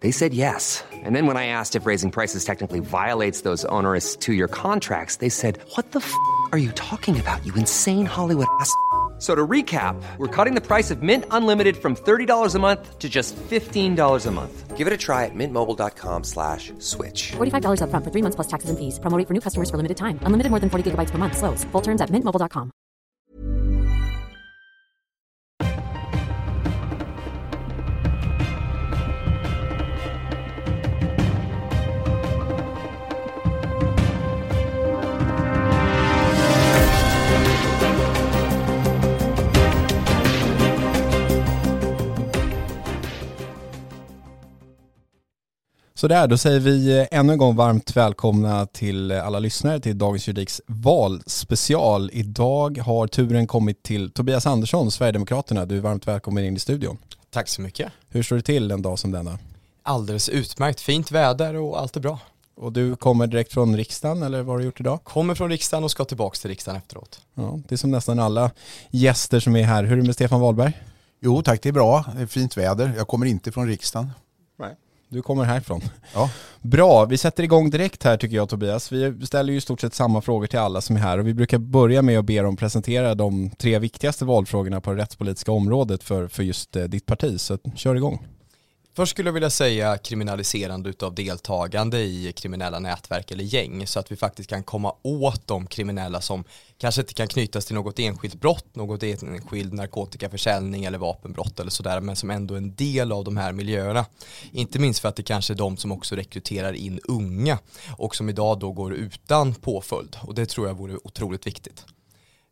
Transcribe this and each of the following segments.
They said yes. And then when I asked if raising prices technically violates those onerous two year contracts, they said, What the f are you talking about, you insane Hollywood ass? So to recap, we're cutting the price of Mint Unlimited from $30 a month to just $15 a month. Give it a try at mintmobile.com slash switch. $45 upfront for three months plus taxes and fees. Promo for new customers for limited time. Unlimited more than 40 gigabytes per month. Slows. Full terms at mintmobile.com. Så där, då säger vi eh, ännu en gång varmt välkomna till alla lyssnare till Dagens Juridiks valspecial. Idag har turen kommit till Tobias Andersson, Sverigedemokraterna. Du är varmt välkommen in i studion. Tack så mycket. Hur står det till en dag som denna? Alldeles utmärkt, fint väder och allt är bra. Och du kommer direkt från riksdagen eller vad har du gjort idag? Kommer från riksdagen och ska tillbaka till riksdagen efteråt. Ja, det är som nästan alla gäster som är här. Hur är det med Stefan Wahlberg? Jo tack, det är bra. Det är fint väder. Jag kommer inte från riksdagen. Du kommer härifrån. Ja. Bra, vi sätter igång direkt här tycker jag Tobias. Vi ställer ju i stort sett samma frågor till alla som är här och vi brukar börja med att be dem presentera de tre viktigaste valfrågorna på det rättspolitiska området för, för just eh, ditt parti. Så kör igång. Först skulle jag vilja säga kriminaliserande utav deltagande i kriminella nätverk eller gäng så att vi faktiskt kan komma åt de kriminella som kanske inte kan knytas till något enskilt brott, något enskild narkotikaförsäljning eller vapenbrott eller sådär men som ändå är en del av de här miljöerna. Inte minst för att det kanske är de som också rekryterar in unga och som idag då går utan påföljd och det tror jag vore otroligt viktigt.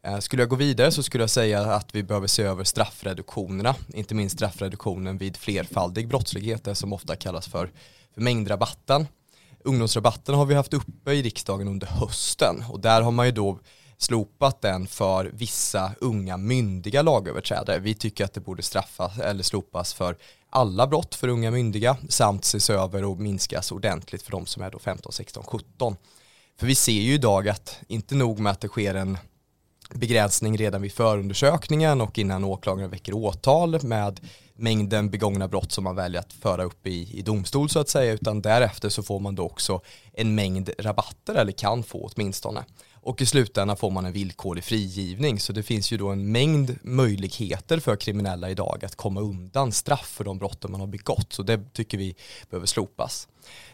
Eh, skulle jag gå vidare så skulle jag säga att vi behöver se över straffreduktionerna, inte minst straffreduktionen vid flerfaldig brottslighet, det som ofta kallas för, för mängdrabatten. Ungdomsrabatten har vi haft uppe i riksdagen under hösten och där har man ju då slopat den för vissa unga myndiga lagöverträdare. Vi tycker att det borde straffas eller slopas för alla brott för unga myndiga samt ses över och minskas ordentligt för de som är då 15, 16, 17. För vi ser ju idag att inte nog med att det sker en begränsning redan vid förundersökningen och innan åklagaren väcker åtal med mängden begångna brott som man väljer att föra upp i, i domstol så att säga utan därefter så får man då också en mängd rabatter eller kan få åtminstone och i slutändan får man en villkorlig frigivning så det finns ju då en mängd möjligheter för kriminella idag att komma undan straff för de brotten man har begått så det tycker vi behöver slopas.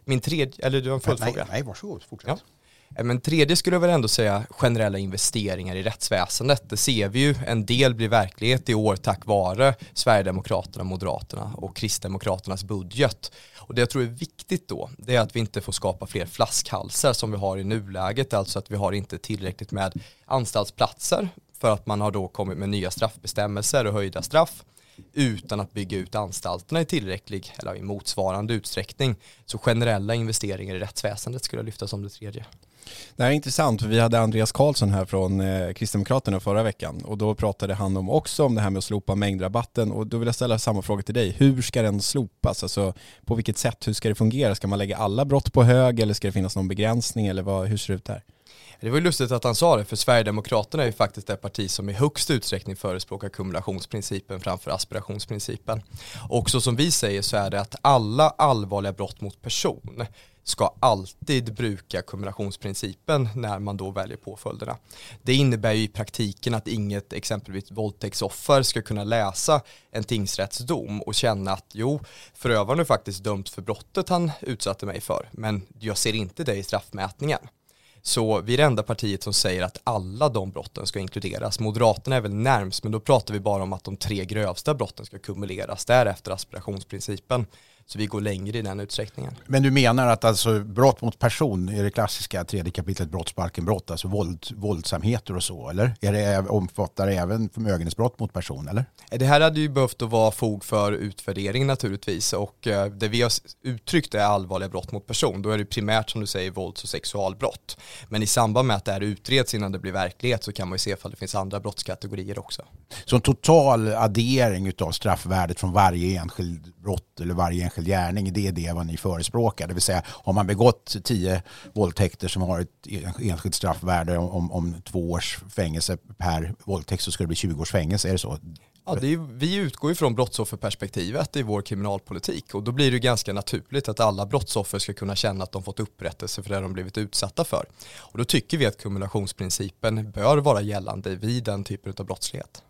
Min tredje, eller du har en följdfråga? Nej, nej, varsågod, fortsätt. Ja. Eh, men tredje skulle jag väl ändå säga generella investeringar i rättsväsendet. Det ser vi ju, en del blir verklighet i år tack vare Sverigedemokraterna, Moderaterna och Kristdemokraternas budget. Och det jag tror är viktigt då, det är att vi inte får skapa fler flaskhalsar som vi har i nuläget, alltså att vi har inte tillräckligt med anstaltsplatser för att man har då kommit med nya straffbestämmelser och höjda straff utan att bygga ut anstalterna i tillräcklig eller i motsvarande utsträckning. Så generella investeringar i rättsväsendet skulle jag lyfta som det tredje. Det här är intressant för vi hade Andreas Karlsson här från eh, Kristdemokraterna förra veckan och då pratade han om också om det här med att slopa mängdrabatten och då vill jag ställa samma fråga till dig. Hur ska den slopas? Alltså på vilket sätt? Hur ska det fungera? Ska man lägga alla brott på hög eller ska det finnas någon begränsning eller vad, hur ser det ut där? Det var ju lustigt att han sa det, för Sverigedemokraterna är ju faktiskt det parti som i högst utsträckning förespråkar kumulationsprincipen framför aspirationsprincipen. Och så som vi säger så är det att alla allvarliga brott mot person ska alltid bruka kumulationsprincipen när man då väljer påföljderna. Det innebär ju i praktiken att inget exempelvis våldtäktsoffer ska kunna läsa en tingsrättsdom och känna att jo, förövaren är faktiskt dömt för brottet han utsatte mig för, men jag ser inte det i straffmätningen. Så vi är det enda partiet som säger att alla de brotten ska inkluderas. Moderaterna är väl närmst, men då pratar vi bara om att de tre grövsta brotten ska kumuleras. Därefter aspirationsprincipen. Så vi går längre i den utsträckningen. Men du menar att alltså brott mot person är det klassiska tredje kapitlet brottsbalken brott, alltså våld, våldsamheter och så, eller? Är det, omfattar det även förmögenhetsbrott mot person, eller? Det här hade ju behövt att vara fog för utvärdering naturligtvis och eh, det vi har uttryckt är allvarliga brott mot person. Då är det primärt som du säger vålds och sexualbrott. Men i samband med att det här utreds innan det blir verklighet så kan man ju se ifall det finns andra brottskategorier också. Så en total addering av straffvärdet från varje enskild brott eller varje enskild gärning, det är det vad ni förespråkar. Det vill säga, har man begått tio våldtäkter som har ett enskilt straffvärde om, om två års fängelse per våldtäkt så ska det bli 20 års fängelse, är det så? Ja, det är, vi utgår ju från brottsofferperspektivet i vår kriminalpolitik och då blir det ganska naturligt att alla brottsoffer ska kunna känna att de fått upprättelse för det de blivit utsatta för. Och då tycker vi att kumulationsprincipen bör vara gällande vid den typen av brottslighet.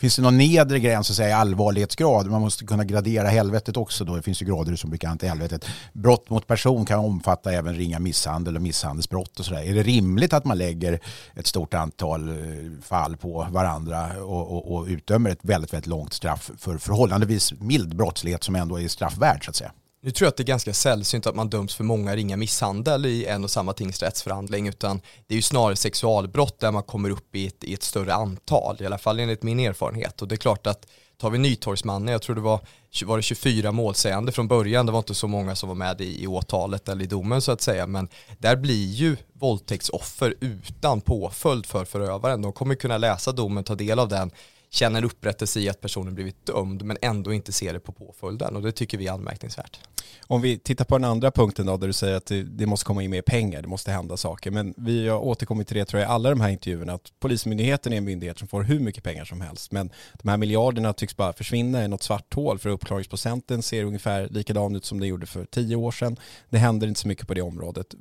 Finns det någon nedre gräns att säga allvarlighetsgrad? Man måste kunna gradera helvetet också då. Det finns ju grader som bekant i helvetet. Brott mot person kan omfatta även ringa misshandel och misshandelsbrott och sådär. Är det rimligt att man lägger ett stort antal eh, fall på varandra och, och, och utdömer ett väldigt, väldigt långt straff för förhållandevis mild brottslighet som ändå är straffvärd så att säga? Nu tror jag att det är ganska sällsynt att man döms för många ringa misshandel i en och samma tingsrättsförhandling utan det är ju snarare sexualbrott där man kommer upp i ett, i ett större antal, i alla fall enligt min erfarenhet. Och det är klart att tar vi Nytorgsmannen, jag tror det var, var det 24 målsägande från början, det var inte så många som var med i, i åtalet eller i domen så att säga, men där blir ju våldtäktsoffer utan påföljd för förövaren. De kommer kunna läsa domen, ta del av den, känner upprättelse i att personen blivit dömd men ändå inte ser det på påföljden och det tycker vi är anmärkningsvärt. Om vi tittar på den andra punkten då där du säger att det, det, måste komma in mer pengar, det måste hända saker. Men vi har återkommit till det tror jag i alla de här intervjuerna att Polismyndigheten är en myndighet som får hur mycket pengar som helst. Men de här miljarderna tycks bara försvinna i något svart hål för uppklaringsprocenten ser ungefär likadan ut som det gjorde för tio år sedan. Det händer inte så mycket på det området.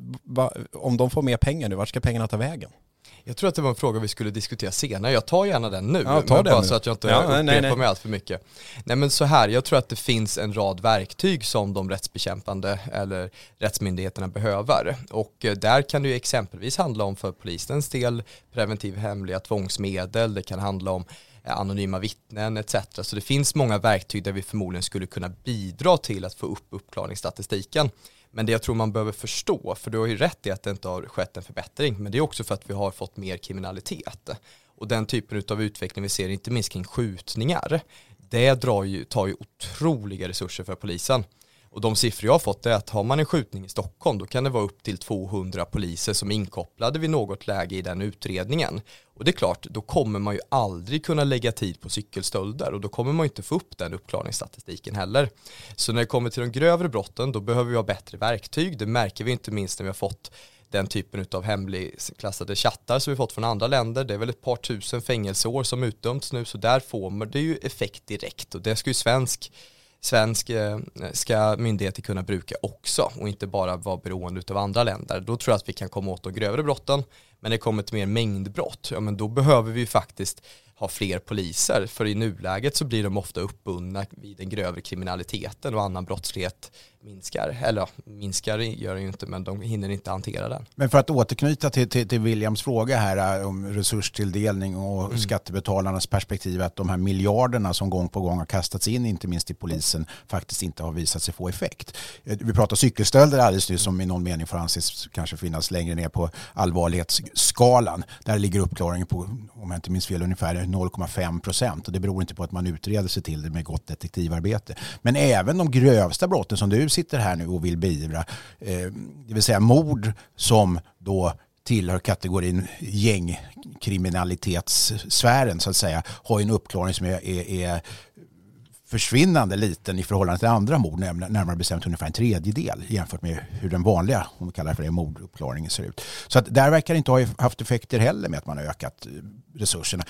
Om de får mer pengar nu, vart ska pengarna ta vägen? Jag tror att det var en fråga vi skulle diskutera senare. Jag tar gärna den nu, ja, ta den bara nu. så att jag inte ja, upprepar nej, nej. mig allt för mycket. Nej men så här, jag tror att det finns en rad verktyg som de rättsbekämpande eller rättsmyndigheterna behöver. Och eh, där kan det ju exempelvis handla om för polisens del preventiv hemliga tvångsmedel, det kan handla om eh, anonyma vittnen etc. Så det finns många verktyg där vi förmodligen skulle kunna bidra till att få upp uppklarningsstatistiken. Men det jag tror man behöver förstå, för du har ju rätt i att det inte har skett en förbättring, men det är också för att vi har fått mer kriminalitet. Och den typen av utveckling vi ser, inte minst kring skjutningar, det drar ju, tar ju otroliga resurser för polisen. Och de siffror jag har fått är att har man en skjutning i Stockholm då kan det vara upp till 200 poliser som är inkopplade vid något läge i den utredningen. Och det är klart, då kommer man ju aldrig kunna lägga tid på cykelstölder och då kommer man ju inte få upp den uppklarningsstatistiken heller. Så när det kommer till de grövre brotten då behöver vi ha bättre verktyg. Det märker vi inte minst när vi har fått den typen av hemligklassade chattar som vi fått från andra länder. Det är väl ett par tusen fängelseår som utdömts nu så där får man det ju effekt direkt och det ska ju svensk svenska eh, myndigheter kunna bruka också och inte bara vara beroende av andra länder. Då tror jag att vi kan komma åt de grövre brotten. Men när det kommer till mer mängdbrott, ja men då behöver vi faktiskt ha fler poliser. För i nuläget så blir de ofta uppbundna vid den grövre kriminaliteten och annan brottslighet minskar. Eller ja, minskar gör det ju inte men de hinner inte hantera den. Men för att återknyta till, till, till Williams fråga här eh, om resurstilldelning och mm. skattebetalarnas perspektiv att de här miljarderna som gång på gång har kastats in, inte minst i polisen, faktiskt inte har visat sig få effekt. Eh, vi pratade cykelstölder alldeles nyss som i någon mening får anses kanske finnas längre ner på allvarlighetsskalan. Där ligger uppklaringen på, om jag inte minns fel, ungefär 0,5 procent och det beror inte på att man utreder sig till det med gott detektivarbete. Men även de grövsta brotten som du sitter här nu och vill beivra, eh, det vill säga mord som då tillhör kategorin gängkriminalitetssfären så att säga, har en uppklaring som är, är, är försvinnande liten i förhållande till andra mord, närmare bestämt ungefär en tredjedel jämfört med hur den vanliga, om vi kallar det för det, morduppklaringen ser ut. Så att där verkar det inte ha haft effekter heller med att man har ökat resurserna.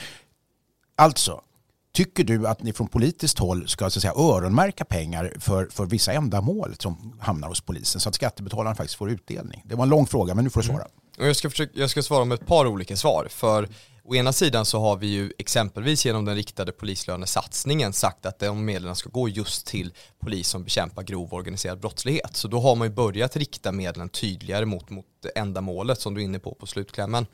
Alltså, Tycker du att ni från politiskt håll ska så att säga, öronmärka pengar för, för vissa ändamål som hamnar hos polisen så att skattebetalarna faktiskt får utdelning? Det var en lång fråga men nu får du svara. Mm. Jag ska, försöka, jag ska svara med ett par olika svar. För å ena sidan så har vi ju exempelvis genom den riktade polislönesatsningen sagt att de medlen ska gå just till polis som bekämpar grov organiserad brottslighet. Så då har man ju börjat rikta medlen tydligare mot, mot ändamålet som du är inne på på slutklämmen.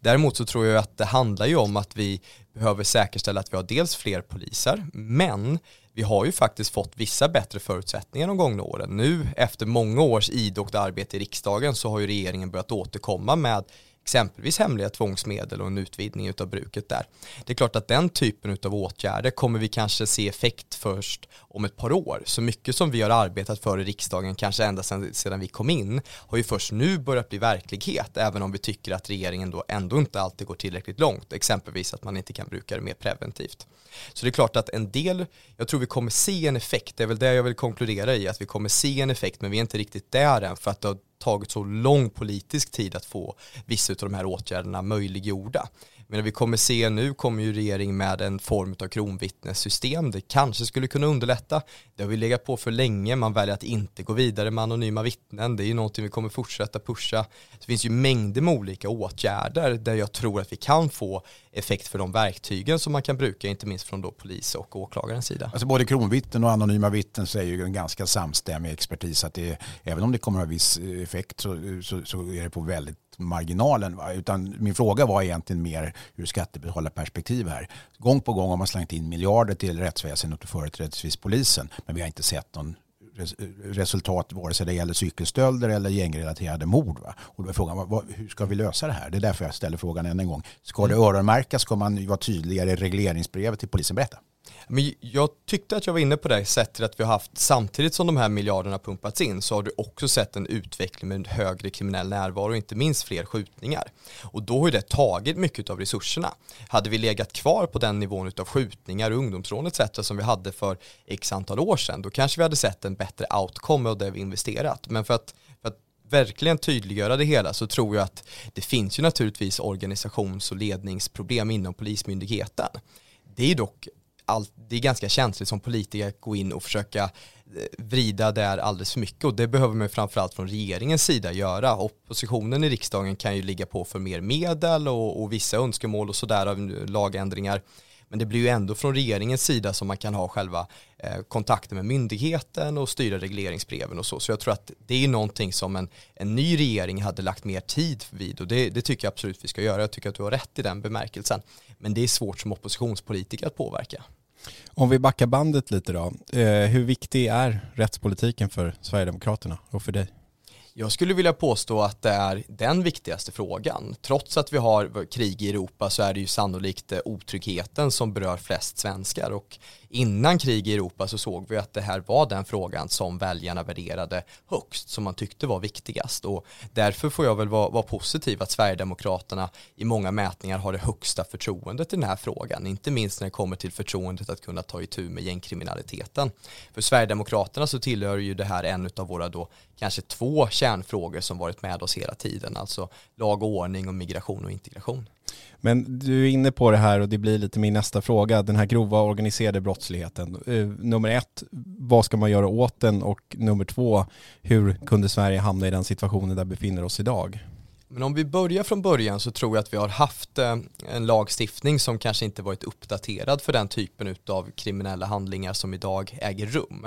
Däremot så tror jag att det handlar ju om att vi behöver säkerställa att vi har dels fler poliser, men vi har ju faktiskt fått vissa bättre förutsättningar de gångna åren. Nu efter många års idogt arbete i riksdagen så har ju regeringen börjat återkomma med exempelvis hemliga tvångsmedel och en utvidgning av bruket där. Det är klart att den typen av åtgärder kommer vi kanske se effekt först om ett par år. Så mycket som vi har arbetat för i riksdagen, kanske ända sedan, sedan vi kom in, har ju först nu börjat bli verklighet, även om vi tycker att regeringen då ändå inte alltid går tillräckligt långt, exempelvis att man inte kan bruka det mer preventivt. Så det är klart att en del, jag tror vi kommer se en effekt, det är väl det jag vill konkludera i, att vi kommer se en effekt, men vi är inte riktigt där än, för att det har tagit så lång politisk tid att få vissa av de här åtgärderna möjliggjorda. Men vi kommer se nu kommer ju regeringen med en form av kronvittnessystem. Det kanske skulle kunna underlätta. Det har vi legat på för länge. Man väljer att inte gå vidare med anonyma vittnen. Det är ju någonting vi kommer fortsätta pusha. Det finns ju mängder med olika åtgärder där jag tror att vi kan få effekt för de verktygen som man kan bruka, inte minst från då polis och åklagarens sida. Alltså både kronvittnen och anonyma vittnen säger ju en ganska samstämmig expertis att det, även om det kommer att ha viss effekt så, så, så är det på väldigt marginalen. Va? Utan min fråga var egentligen mer ur skattebetalarperspektiv här. Gång på gång har man slängt in miljarder till rättsväsendet och företrädesvis polisen. Men vi har inte sett någon resultat vare sig det gäller cykelstölder eller gängrelaterade mord. Va? Och då är frågan, vad, hur ska vi lösa det här? Det är därför jag ställer frågan än en gång. Ska det öronmärkas? Ska man vara tydligare i regleringsbrevet till polisen? Berätta. Men jag tyckte att jag var inne på det sättet att vi har haft, samtidigt som de här miljarderna pumpats in, så har du också sett en utveckling med en högre kriminell närvaro, och inte minst fler skjutningar. Och då har ju det tagit mycket av resurserna. Hade vi legat kvar på den nivån av skjutningar, ungdomsrån etc. som vi hade för x antal år sedan, då kanske vi hade sett en bättre outcome av det vi investerat. Men för att, för att verkligen tydliggöra det hela så tror jag att det finns ju naturligtvis organisations och ledningsproblem inom Polismyndigheten. Det är dock allt, det är ganska känsligt som politiker att gå in och försöka eh, vrida där alldeles för mycket och det behöver man framförallt från regeringens sida göra. Oppositionen i riksdagen kan ju ligga på för mer medel och, och vissa önskemål och sådär av lagändringar. Men det blir ju ändå från regeringens sida som man kan ha själva eh, kontakten med myndigheten och styra regleringsbreven och så. Så jag tror att det är någonting som en, en ny regering hade lagt mer tid vid och det, det tycker jag absolut vi ska göra. Jag tycker att du har rätt i den bemärkelsen. Men det är svårt som oppositionspolitiker att påverka. Om vi backar bandet lite då. Eh, hur viktig är rättspolitiken för Sverigedemokraterna och för dig? Jag skulle vilja påstå att det är den viktigaste frågan. Trots att vi har krig i Europa så är det ju sannolikt eh, otryggheten som berör flest svenskar och innan krig i Europa så såg vi att det här var den frågan som väljarna värderade högst, som man tyckte var viktigast och därför får jag väl vara, vara positiv att Sverigedemokraterna i många mätningar har det högsta förtroendet i den här frågan, inte minst när det kommer till förtroendet att kunna ta itu med gängkriminaliteten. För Sverigedemokraterna så tillhör ju det här en av våra då kanske två kärnfrågor som varit med oss hela tiden, alltså lag och ordning och migration och integration. Men du är inne på det här och det blir lite min nästa fråga, den här grova organiserade brottsligheten. Eh, nummer ett, vad ska man göra åt den? Och nummer två, hur kunde Sverige hamna i den situationen där vi befinner oss idag? Men om vi börjar från början så tror jag att vi har haft eh, en lagstiftning som kanske inte varit uppdaterad för den typen av kriminella handlingar som idag äger rum.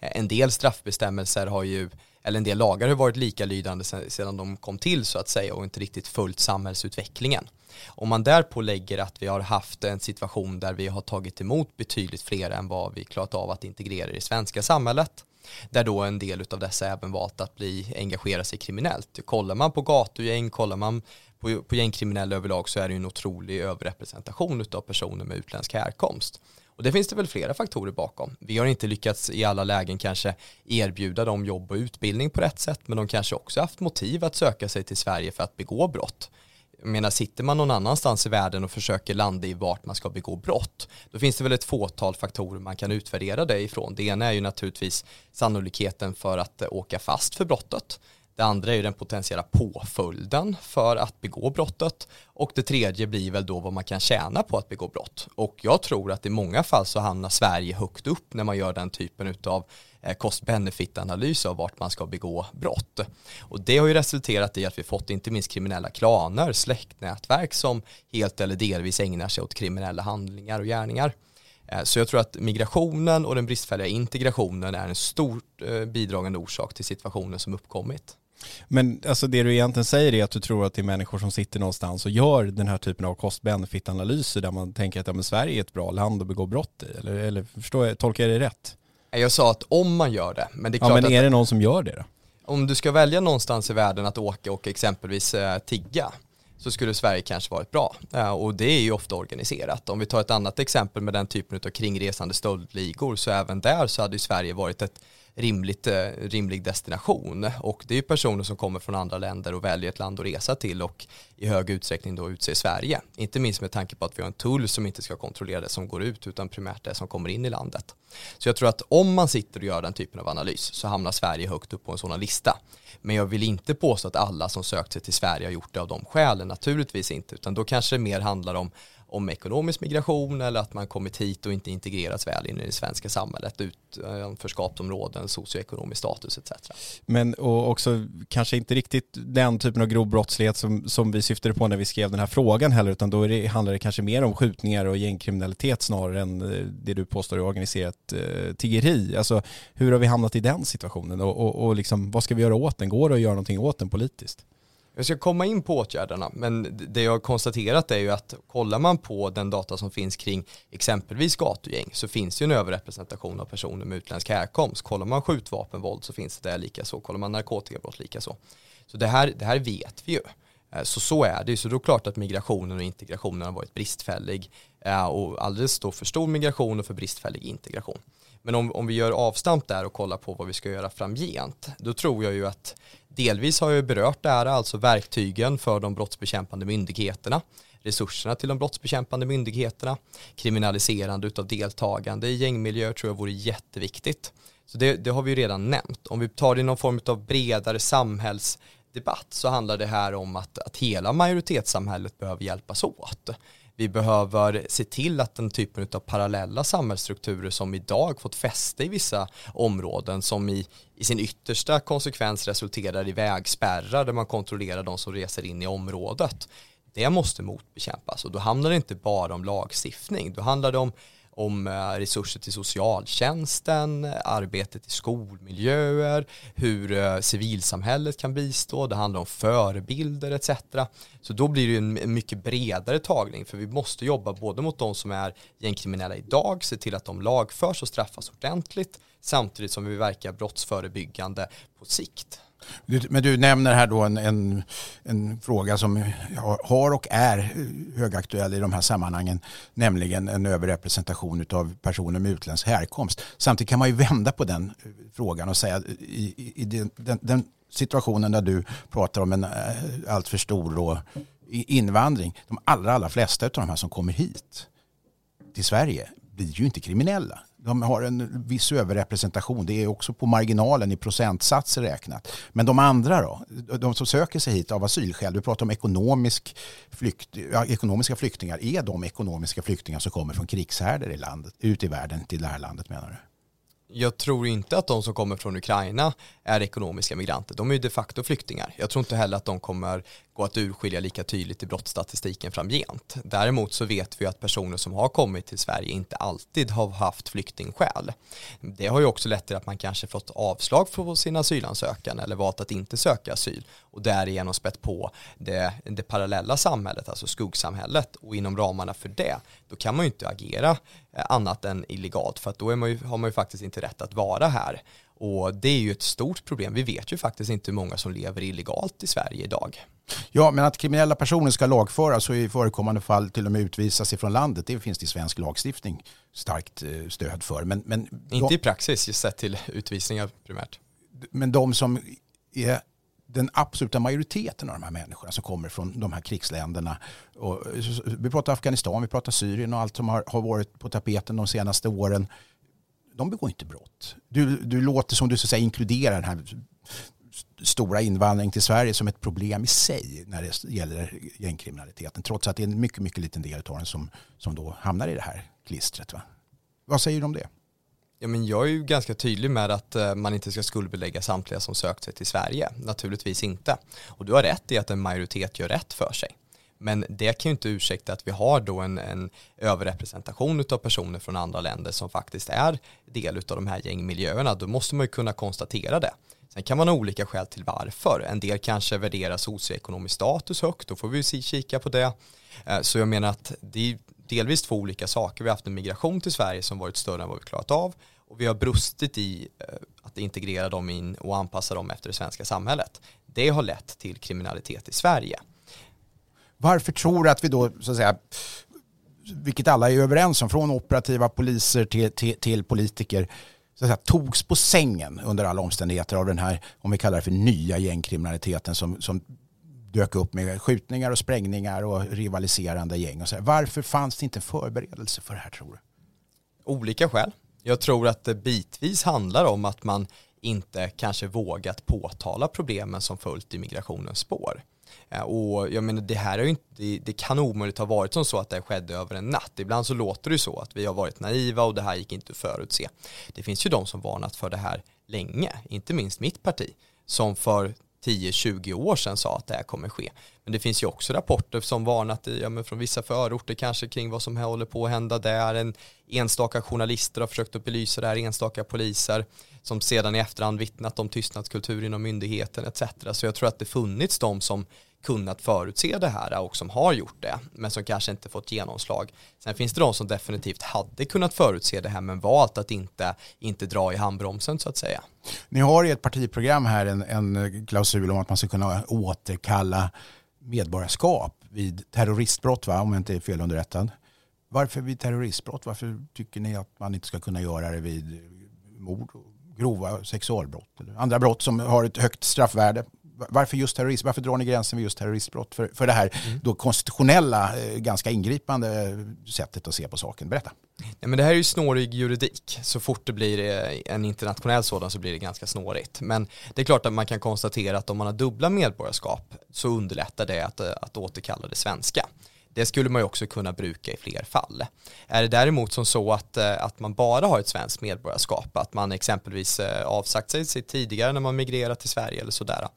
Eh, en del straffbestämmelser har ju eller en del lagar har varit likalydande sedan de kom till så att säga och inte riktigt följt samhällsutvecklingen. Om man därpå lägger att vi har haft en situation där vi har tagit emot betydligt fler än vad vi klarat av att integrera i det svenska samhället där då en del av dessa även valt att bli engagera sig kriminellt. Kollar man på gatugäng, kollar man på, på gängkriminella överlag så är det en otrolig överrepresentation av personer med utländsk härkomst. Och det finns det väl flera faktorer bakom. Vi har inte lyckats i alla lägen kanske erbjuda dem jobb och utbildning på rätt sätt, men de kanske också haft motiv att söka sig till Sverige för att begå brott. Jag menar, sitter man någon annanstans i världen och försöker landa i vart man ska begå brott, då finns det väl ett fåtal faktorer man kan utvärdera det ifrån. Det ena är ju naturligtvis sannolikheten för att eh, åka fast för brottet. Det andra är ju den potentiella påföljden för att begå brottet. Och det tredje blir väl då vad man kan tjäna på att begå brott. Och jag tror att i många fall så hamnar Sverige högt upp när man gör den typen av Eh, cost-benefit-analys av vart man ska begå brott. Och det har ju resulterat i att vi fått inte minst kriminella klaner, släktnätverk som helt eller delvis ägnar sig åt kriminella handlingar och gärningar. Eh, så jag tror att migrationen och den bristfälliga integrationen är en stor eh, bidragande orsak till situationen som uppkommit. Men alltså det du egentligen säger är att du tror att det är människor som sitter någonstans och gör den här typen av cost-benefit-analyser där man tänker att ja, Sverige är ett bra land att begå brott i. Eller, eller förstår jag, tolkar jag det rätt? Jag sa att om man gör det. Men det är klart ja, men är det någon som gör det då? Om du ska välja någonstans i världen att åka och exempelvis eh, tigga så skulle Sverige kanske varit bra. Och det är ju ofta organiserat. Om vi tar ett annat exempel med den typen av kringresande stöldligor så även där så hade ju Sverige varit ett rimligt, eh, rimlig destination. Och det är ju personer som kommer från andra länder och väljer ett land att resa till och i hög utsträckning då utser Sverige. Inte minst med tanke på att vi har en tull som inte ska kontrollera det som går ut utan primärt det som kommer in i landet. Så jag tror att om man sitter och gör den typen av analys så hamnar Sverige högt upp på en sådan lista. Men jag vill inte påstå att alla som sökt sig till Sverige har gjort det av de skälen, naturligtvis inte, utan då kanske det mer handlar om om ekonomisk migration eller att man kommit hit och inte integrerats väl in i det svenska samhället, utanförskapsområden, eh, socioekonomisk status etc. Men och också kanske inte riktigt den typen av grov brottslighet som, som vi syftade på när vi skrev den här frågan heller, utan då det, handlar det kanske mer om skjutningar och gängkriminalitet snarare än eh, det du påstår är organiserat eh, tiggeri. Alltså hur har vi hamnat i den situationen och, och, och liksom, vad ska vi göra åt den? Går det att göra någonting åt den politiskt? Jag ska komma in på åtgärderna, men det jag har konstaterat är ju att kollar man på den data som finns kring exempelvis gatugäng så finns det ju en överrepresentation av personer med utländsk härkomst. Kollar man skjutvapenvåld så finns det där lika så. Kollar man narkotikabrott lika så. Så det här, det här vet vi ju. Eh, så så är det ju. Så då är det klart att migrationen och integrationen har varit bristfällig eh, och alldeles då för stor migration och för bristfällig integration. Men om, om vi gör avstamp där och kollar på vad vi ska göra framgent, då tror jag ju att delvis har jag berört det här, alltså verktygen för de brottsbekämpande myndigheterna, resurserna till de brottsbekämpande myndigheterna, kriminaliserande av deltagande i gängmiljö tror jag vore jätteviktigt. Så det, det har vi ju redan nämnt. Om vi tar det i någon form av bredare samhällsdebatt så handlar det här om att, att hela majoritetssamhället behöver hjälpas åt. Vi behöver se till att den typen av parallella samhällsstrukturer som idag fått fäste i vissa områden som i, i sin yttersta konsekvens resulterar i vägspärrar där man kontrollerar de som reser in i området. Det måste motbekämpas och då handlar det inte bara om lagstiftning, då handlar det om om eh, resurser till socialtjänsten, arbetet i skolmiljöer, hur eh, civilsamhället kan bistå, det handlar om förebilder etc. Så då blir det en mycket bredare tagning för vi måste jobba både mot de som är gängkriminella idag, se till att de lagförs och straffas ordentligt samtidigt som vi verkar brottsförebyggande på sikt. Men du nämner här då en, en, en, fråga som har och är högaktuell i de här sammanhangen, nämligen en överrepresentation av personer med utländsk härkomst. Samtidigt kan man ju vända på den eh, frågan och säga i, i den, den, den, situationen där du pratar om en eh, alltför stor då, invandring, de allra, allra flesta av de här som kommer hit till Sverige blir ju inte kriminella de har en viss överrepresentation. Det är också på marginalen i procentsatser räknat. Men de andra då? De som söker sig hit av asylskäl. Du pratar om ekonomisk flykt, ja, ekonomiska flyktingar. Är de ekonomiska flyktingar som kommer från krigshärdar i landet, ut i världen till det här landet menar du? Jag tror inte att de som kommer från Ukraina är ekonomiska migranter. De är ju de facto flyktingar. Jag tror inte heller att de kommer gå att urskilja lika tydligt i brottsstatistiken framgent. Däremot så vet vi att personer som har kommit till Sverige inte alltid har haft flyktingskäl. Det har ju också lett till att man kanske fått avslag på sin asylansökan eller valt att inte söka asyl och därigenom spett på det, det parallella samhället, alltså skuggsamhället och inom ramarna för det, då kan man ju inte agera eh, annat än illegalt för att då man ju, har man ju faktiskt inte rätt att vara här. Och det är ju ett stort problem. Vi vet ju faktiskt inte hur många som lever illegalt i Sverige idag. Ja, men att kriminella personer ska lagföras och i förekommande fall till och med utvisas ifrån landet, det finns det i svensk lagstiftning starkt eh, stöd för. Men, men inte de, i praxis, just sett till utvisningar primärt. Men de som är den absoluta majoriteten av de här människorna som kommer från de här krigsländerna. Och vi pratar Afghanistan, vi pratar Syrien och allt som har, har varit på tapeten de senaste åren. De begår inte brott. Du, du låter som du så att säga, inkluderar den här stora invandringen till Sverige som ett problem i sig när det gäller gängkriminaliteten. Trots att det är en mycket, mycket liten del av den som, som då hamnar i det här klistret. Va? Vad säger du om det? Ja, men jag är ju ganska tydlig med att eh, man inte ska skuldbelägga samtliga som sökt sig till Sverige. Naturligtvis inte. Och du har rätt i att en majoritet gör rätt för sig. Men det kan ju inte ursäkta att vi har då en, en överrepresentation av personer från andra länder som faktiskt är del av de här gängmiljöerna. Då måste man ju kunna konstatera det. Sen kan man ha olika skäl till varför. En del kanske värderar socioekonomisk status högt, då får vi ju kika på det. Eh, så jag menar att det är delvis två olika saker. Vi har haft en migration till Sverige som varit större än vad vi klarat av och vi har brustit i eh, att integrera dem in och anpassa dem efter det svenska samhället. Det har lett till kriminalitet i Sverige. Varför tror du att vi då, så att säga, vilket alla är överens om, från operativa poliser till, till, till politiker, så att säga, togs på sängen under alla omständigheter av den här, om vi kallar det för nya gängkriminaliteten som, som dök upp med skjutningar och sprängningar och rivaliserande gäng. Och så Varför fanns det inte förberedelse för det här tror du? Olika skäl. Jag tror att det bitvis handlar om att man inte kanske vågat påtala problemen som följt i migrationens spår. Eh, och jag menar det här är ju inte, det kan omöjligt ha varit som så att det skedde över en natt. Ibland så låter det så att vi har varit naiva och det här gick inte att förutse. Det finns ju de som varnat för det här länge, inte minst mitt parti, som för 10-20 år sedan sa att det här kommer ske. Men det finns ju också rapporter som varnat ja, men från vissa förorter kanske kring vad som håller på att hända där. En enstaka journalister har försökt att belysa det här, enstaka poliser som sedan i efterhand vittnat om tystnadskultur inom myndigheten etc. Så jag tror att det funnits de som kunnat förutse det här och som har gjort det men som kanske inte fått genomslag. Sen finns det de som definitivt hade kunnat förutse det här men valt att inte, inte dra i handbromsen så att säga. Ni har i ett partiprogram här en, en klausul om att man ska kunna återkalla medborgarskap vid terroristbrott va? om jag inte är felunderrättad. Varför vid terroristbrott? Varför tycker ni att man inte ska kunna göra det vid mord, grova sexualbrott eller andra brott som har ett högt straffvärde? varför just terrorism? Varför drar ni gränsen vid just terroristbrott? För, för det här mm. då konstitutionella, eh, ganska ingripande sättet att se på saken. Berätta. Ja, men det här är ju snårig juridik. Så fort det blir eh, en internationell sådan så blir det ganska snårigt. Men det är klart att man kan konstatera att om man har dubbla medborgarskap så underlättar det att, eh, att återkalla det svenska. Det skulle man ju också kunna bruka i fler fall. Är det däremot som så att, eh, att man bara har ett svenskt medborgarskap, att man exempelvis eh, avsagt sig sitt tidigare när man migrerat till Sverige eller sådär,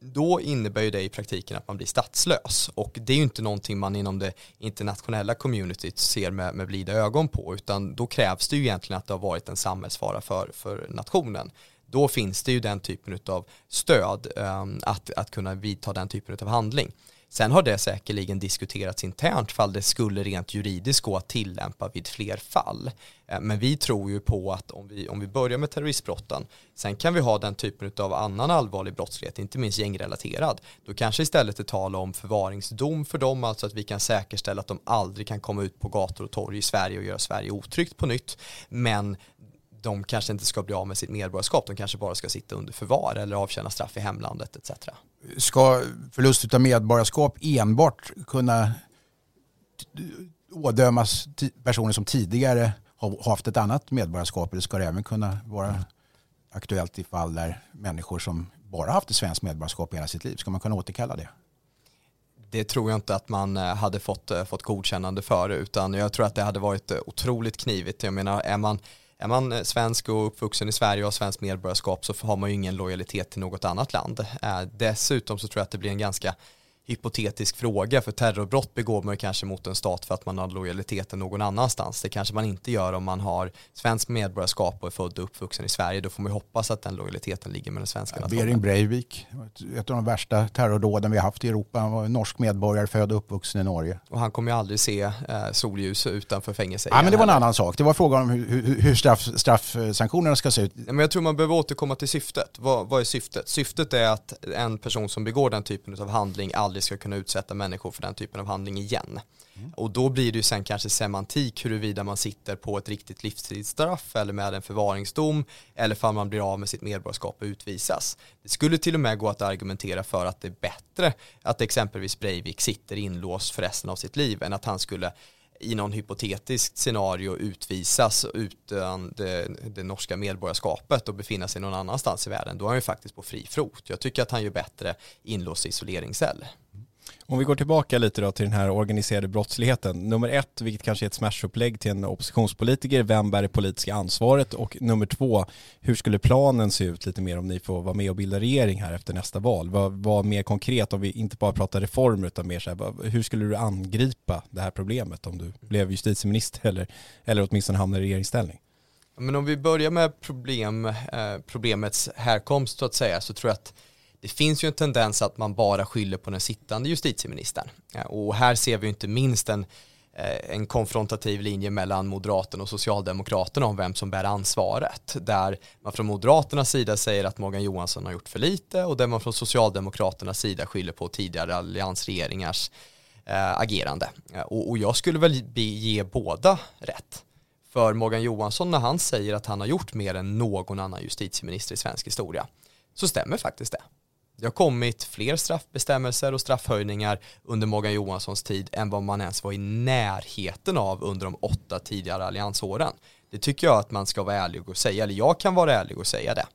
då innebär ju det i praktiken att man blir statslös och det är ju inte någonting man inom det internationella communityt ser med, med blida ögon på utan då krävs det ju egentligen att det har varit en samhällsfara för, för nationen då finns det ju den typen av stöd um, att, att kunna vidta den typen av handling. Sen har det säkerligen diskuterats internt fall det skulle rent juridiskt gå att tillämpa vid fler fall. Eh, men vi tror ju på att om vi, om vi börjar med terroristbrotten, sen kan vi ha den typen av annan allvarlig brottslighet, inte minst gängrelaterad. Då kanske istället är tal om förvaringsdom för dem, alltså att vi kan säkerställa att de aldrig kan komma ut på gator och torg i Sverige och göra Sverige otryggt på nytt. Men de kanske inte ska bli av med sitt medborgarskap, de kanske bara ska sitta under förvar eller avtjäna straff i hemlandet etc. Ska förlust av medborgarskap enbart kunna ådömas personer som tidigare har haft ett annat medborgarskap eller ska det även kunna vara aktuellt i fall där människor som bara haft ett svenskt medborgarskap hela sitt liv, ska man kunna återkalla det? det tror jag inte att man eh, hade fått, eh, fått godkännande för utan jag tror att det hade varit eh, otroligt knivigt. Jag menar, är man är man eh, svensk och uppvuxen i Sverige och har svenskt medborgarskap så har man ju ingen lojalitet till något annat land. Eh, dessutom så tror jag att det blir en ganska hypotetisk fråga för terrorbrott begår man ju kanske mot en stat för att man har lojaliteten någon annanstans. Det kanske man inte gör om man har svensk medborgarskap och är född och uppvuxen i Sverige. Då får man ju hoppas att den lojaliteten ligger med den svenska nationen. Bering Breivik, ett av de värsta terrordåden vi har haft i Europa. Han var en norsk medborgare, född och uppvuxen i Norge. Och han kommer ju aldrig se eh, solljus utanför fängelset. Ja, men det var en annan sak. Det var frågan om hur, hur, straff, straffsanktionerna ska se ut. Men jag tror man behöver återkomma till syftet. Vad, vad är syftet? Syftet är att en person som begår den typen av handling aldrig aldrig ska kunna utsätta människor för den typen av handling igen. Mm. Och då blir det ju sen kanske semantik huruvida man sitter på ett riktigt livstidsstraff eller med en förvaringsdom eller om man blir av med sitt medborgarskap och utvisas. Det skulle till och med gå att argumentera för att det är bättre att exempelvis Breivik sitter inlåst för resten av sitt liv än att han skulle i någon hypotetiskt scenario utvisas utan det, det, norska medborgarskapet och befinna sig någon annanstans i världen, då är han ju faktiskt på fri fot. Jag tycker att han gör bättre inlåst isoleringscell. Om vi går tillbaka lite då till den här organiserade brottsligheten. Nummer ett, vilket kanske är ett smashupplägg till en oppositionspolitiker, vem bär det politiska ansvaret? Och nummer två, hur skulle planen se ut lite mer om ni får vara med och bilda regering här efter nästa val? Vad, vad mer konkret, om vi inte bara pratar reformer utan mer så här, hur skulle du angripa det här problemet om du blev justitieminister eller, eller åtminstone hamnar i regeringsställning? Men om vi börjar med problem, eh, problemets härkomst så att säga så tror jag att det finns ju en tendens att man bara skyller på den sittande justitieministern. Eh, och här ser vi inte minst en, eh, en konfrontativ linje mellan Moderaterna och Socialdemokraterna om vem som bär ansvaret. Där man från Moderaternas sida säger att Morgan Johansson har gjort för lite och där man från Socialdemokraternas sida skyller på tidigare alliansregeringars eh, agerande. Och jag skulle väl ge båda rätt. För Morgan Johansson när han säger att han har gjort mer än någon annan justitieminister i svensk historia så stämmer faktiskt det. Det har kommit fler straffbestämmelser och straffhöjningar under Morgan Johanssons tid än vad man ens var i närheten av under de åtta tidigare alliansåren. Det tycker jag att man ska vara ärlig och säga, eller jag kan vara ärlig och säga det.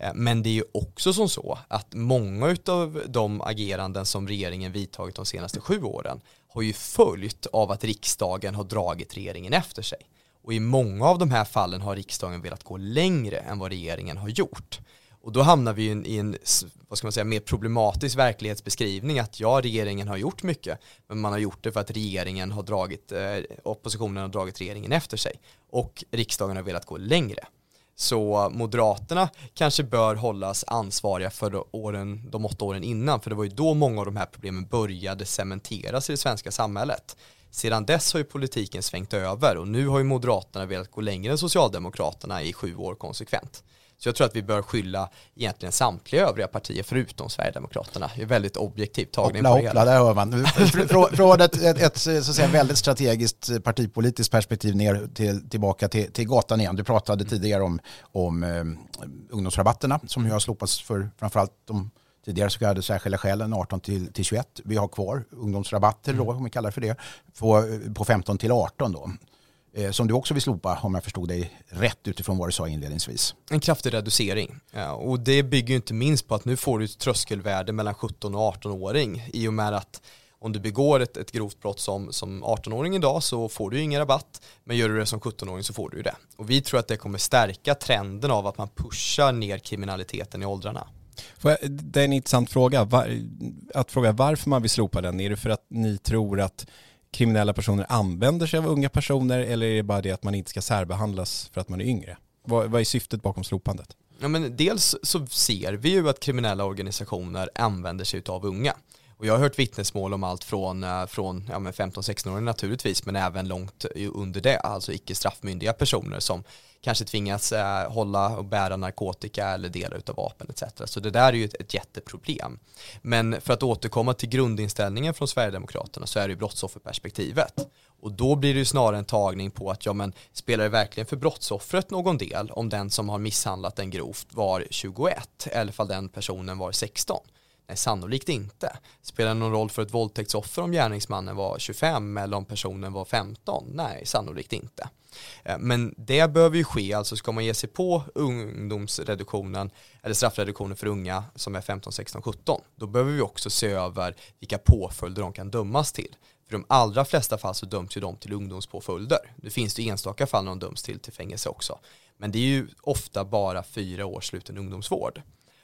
Eh, men det är ju också som så att många av de ageranden som regeringen vidtagit de senaste sju åren har ju följt av att riksdagen har dragit regeringen efter sig. Och i många av de här fallen har riksdagen velat gå längre än vad regeringen har gjort. Och då hamnar vi i en, vad ska man säga, mer problematisk verklighetsbeskrivning att ja, regeringen har gjort mycket, men man har gjort det för att regeringen har dragit, eh, oppositionen har dragit regeringen efter sig och riksdagen har velat gå längre. Så Moderaterna kanske bör hållas ansvariga för åren, de åtta åren innan, för det var ju då många av de här problemen började cementeras i det svenska samhället. Sedan dess har ju politiken svängt över och nu har ju Moderaterna velat gå längre än Socialdemokraterna i sju år konsekvent. Så jag tror att vi bör skylla egentligen samtliga övriga partier förutom Sverigedemokraterna. Det är väldigt objektivt tagning hoppla, på hoppla, där hör man. Från ett, ett, ett, så att säga, väldigt strategiskt partipolitiskt perspektiv ner till, tillbaka till, till gatan igen. Du pratade tidigare om, om um, ungdomsrabatterna som ju har slopats för framförallt de tidigare så kallade särskilda skälen 18 till, till 21. Vi har kvar ungdomsrabatter då, om vi kallar det för det, på, på 15 till 18 då. Eh, som du också vill slopa om jag förstod dig rätt utifrån vad du sa inledningsvis. En kraftig reducering ja, och det bygger inte minst på att nu får du ett tröskelvärde mellan 17 och 18-åring i och med att om du begår ett, ett grovt brott som, som 18-åring idag så får du ingen rabatt men gör du det som 17-åring så får du det. Och vi tror att det kommer stärka trenden av att man pushar ner kriminaliteten i åldrarna. Det är en intressant fråga. Att fråga varför man vill slopa den. Är det för att ni tror att kriminella personer använder sig av unga personer eller är det bara det att man inte ska särbehandlas för att man är yngre? Vad, vad är syftet bakom slopandet? Ja, men dels så ser vi ju att kriminella organisationer använder sig av unga. Och jag har hört vittnesmål om allt från, eh, från ja, 15-16-åringar naturligtvis, men även långt under det, alltså icke straffmyndiga personer som kanske tvingas eh, hålla och bära narkotika eller delar av vapen etc. Så det där är ju ett, ett jätteproblem. Men för att återkomma till grundinställningen från Sverigedemokraterna så är det ju brottsofferperspektivet. Och då blir det ju snarare en tagning på att ja men spelar det verkligen för brottsoffret någon del om den som har misshandlat den grovt var 21 eller fall den personen var 16? Nej, sannolikt inte. Spelar det någon roll för ett våldtäktsoffer om gärningsmannen var 25 eller om personen var 15? Nej, sannolikt inte. Eh, men det behöver ju ske, alltså ska man ge sig på ungdomsreduktionen eller straffreduktionen för unga som är 15, 16, 17, då behöver vi också se över vilka påföljder de kan dömas till. För de allra flesta fall så döms ju de till ungdomspåföljder. Det finns det enstaka fall när de döms till, till fängelse också. Men det är ju ofta bara fyra års sluten ungdomsvård.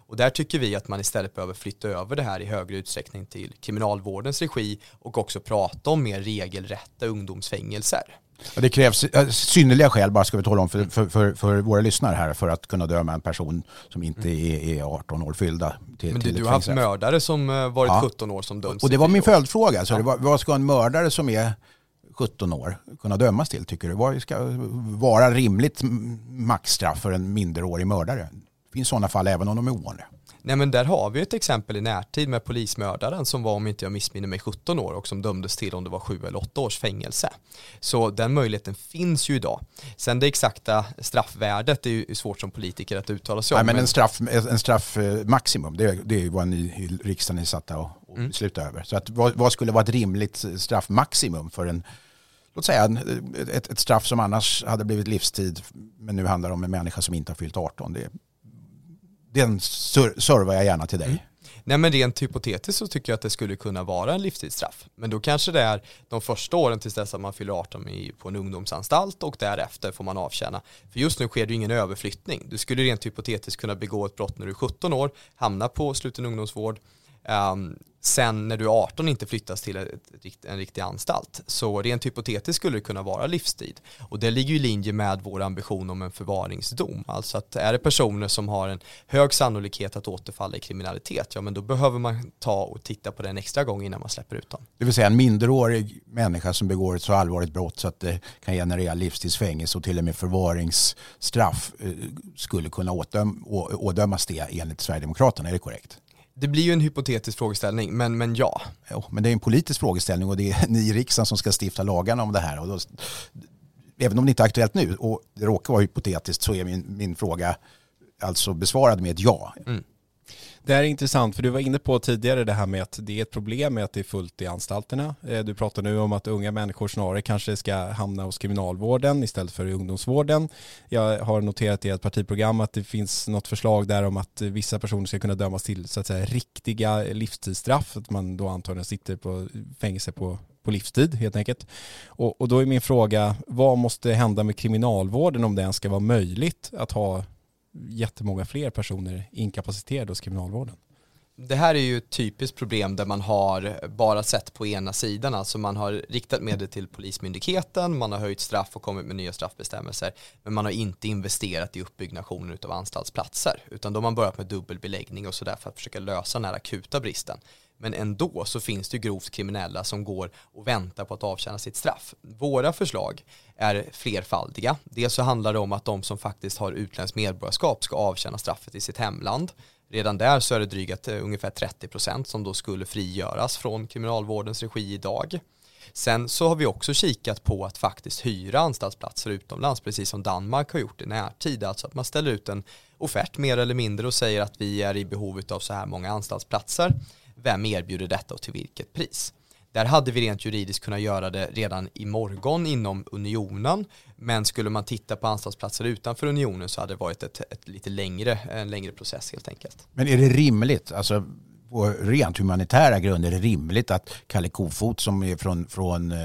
Och där tycker vi att man istället behöver flytta över det här i högre utsträckning till kriminalvårdens regi och också prata om mer regelrätta ungdomsfängelser. Det krävs synnerliga skäl, bara ska vi tala om för, för, för, för, våra lyssnare här, för att kunna döma en person som inte är, är 18 år fyllda. Till, Men du, till du har haft mördare som eh, varit ja. 17 år som döms. Och det var min följdfråga, så ja. vad ska en mördare som är 17 år kunna dömas till tycker du? Vad ska vara rimligt maxstraff för en minderårig mördare? Det finns sådana fall även om de är ovanliga. Nej men där har vi ett exempel i närtid med polismördaren som var om inte jag missminner mig 17 år och som dömdes till om det var 7 eller 8 års fängelse. Så den möjligheten finns ju idag. Sen det exakta straffvärdet är ju svårt som politiker att uttala sig om. Nej men en straff, en straffmaximum, det, är, det är vad ni i riksdagen är satta att mm. besluta över. Så att, vad, vad skulle vara ett rimligt straffmaximum för en låt säga ett, ett straff som annars hade blivit livstid men nu handlar det om en människa som inte har fyllt 18. Det, den servar jag gärna till dig. Mm. Nej men rent hypotetiskt så tycker jag att det skulle kunna vara en livstidsstraff. Men då kanske det är de första åren tills dess att man fyller 18 på en ungdomsanstalt och därefter får man avtjäna. För just nu sker det ju ingen överflyttning. Du skulle rent hypotetiskt kunna begå ett brott när du är 17 år, hamna på sluten ungdomsvård, um, sen när du är 18 inte flyttas till ett, en riktig anstalt. Så rent hypotetiskt skulle det kunna vara livstid. Och det ligger i linje med vår ambition om en förvaringsdom. Alltså att är det personer som har en hög sannolikhet att återfalla i kriminalitet, ja men då behöver man ta och titta på den extra gång innan man släpper ut dem. Det vill säga en minderårig människa som begår ett så allvarligt brott så att det kan generera livstidsfängelse och till och med förvaringsstraff eh, skulle kunna ådömas det enligt Sverigedemokraterna, är det korrekt? Det blir ju en hypotetisk frågeställning, men, men ja. Jo, men det är en politisk frågeställning och det är ni i riksdagen som ska stifta lagarna om det här. Och då, även om det inte är aktuellt nu och det råkar vara hypotetiskt så är min, min fråga alltså besvarad med ett ja. Mm. Det här är intressant för du var inne på tidigare det här med att det är ett problem med att det är fullt i anstalterna. Eh, du pratar nu om att unga människor snarare kanske ska hamna hos kriminalvården istället för i ungdomsvården. Jag har noterat i ett partiprogram att det finns något förslag där om att vissa personer ska kunna dömas till så att säga riktiga livstidsstraff. Att man då antagligen sitter på fängelse på på livstid helt enkelt. Och, och då är min fråga, vad måste hända med kriminalvården om det ens ska vara möjligt att ha jättemånga fler personer inkapaciterade hos kriminalvården. Det här är ju ett typiskt problem där man har bara sett på ena sidan, alltså man har riktat medel till Polismyndigheten, man har höjt straff och kommit med nya straffbestämmelser, men man har inte investerat i uppbyggnationen av anstaltsplatser, utan då har man börjat med dubbelbeläggning och sådär för att försöka lösa den här akuta bristen. Men ändå så finns det grovt kriminella som går och väntar på att avtjäna sitt straff. Våra förslag är flerfaldiga. Dels så handlar det om att de som faktiskt har utländskt medborgarskap ska avtjäna straffet i sitt hemland. Redan där så är det drygt eh, ungefär 30 procent som då skulle frigöras från kriminalvårdens regi idag. Sen så har vi också kikat på att faktiskt hyra anstaltsplatser utomlands, precis som Danmark har gjort i närtid. Alltså att man ställer ut en offert mer eller mindre och säger att vi är i behov av så här många anstaltsplatser vem erbjuder detta och till vilket pris? Där hade vi rent juridiskt kunnat göra det redan i morgon inom unionen. Men skulle man titta på anstaltsplatser utanför unionen så hade det varit ett, ett lite längre, en längre process helt enkelt. Men är det rimligt, alltså på rent humanitära grunder, är det rimligt att Kalle Kofot som är från, från eh,